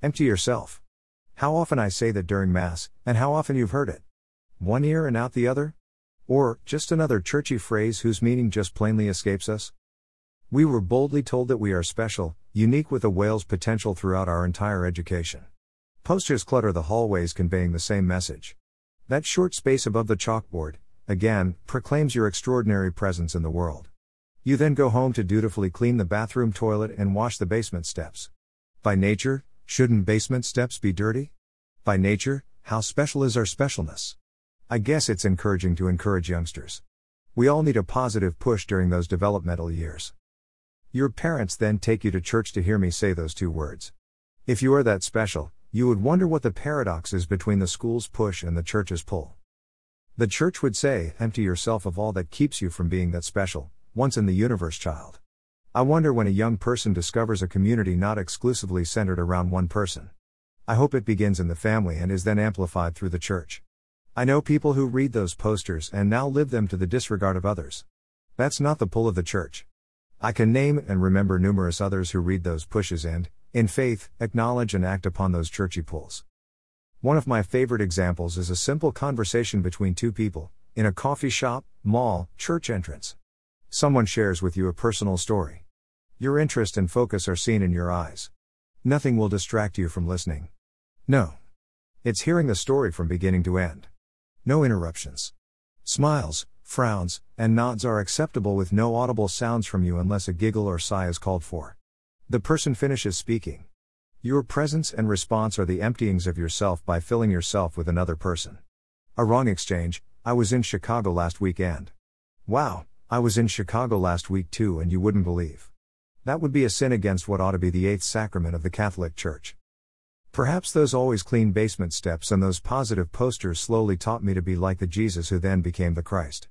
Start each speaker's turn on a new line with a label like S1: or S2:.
S1: Empty yourself. How often I say that during Mass, and how often you've heard it. One ear and out the other? Or, just another churchy phrase whose meaning just plainly escapes us? We were boldly told that we are special, unique with a whale's potential throughout our entire education. Posters clutter the hallways conveying the same message. That short space above the chalkboard, again, proclaims your extraordinary presence in the world. You then go home to dutifully clean the bathroom toilet and wash the basement steps. By nature, shouldn't basement steps be dirty? By nature, how special is our specialness? I guess it's encouraging to encourage youngsters. We all need a positive push during those developmental years. Your parents then take you to church to hear me say those two words. If you are that special, you would wonder what the paradox is between the school's push and the church's pull. The church would say, Empty yourself of all that keeps you from being that special, once in the universe child. I wonder when a young person discovers a community not exclusively centered around one person. I hope it begins in the family and is then amplified through the church. I know people who read those posters and now live them to the disregard of others. That's not the pull of the church. I can name and remember numerous others who read those pushes and, in faith, acknowledge and act upon those churchy pulls. One of my favorite examples is a simple conversation between two people, in a coffee shop, mall, church entrance. Someone shares with you a personal story. Your interest and focus are seen in your eyes. Nothing will distract you from listening. No. It's hearing the story from beginning to end. No interruptions. Smiles, frowns, and nods are acceptable with no audible sounds from you unless a giggle or sigh is called for. The person finishes speaking. Your presence and response are the emptyings of yourself by filling yourself with another person. A wrong exchange I was in Chicago last weekend. Wow, I was in Chicago last week too, and you wouldn't believe. That would be a sin against what ought to be the eighth sacrament of the Catholic Church. Perhaps those always clean basement steps and those positive posters slowly taught me to be like the Jesus who then became the Christ.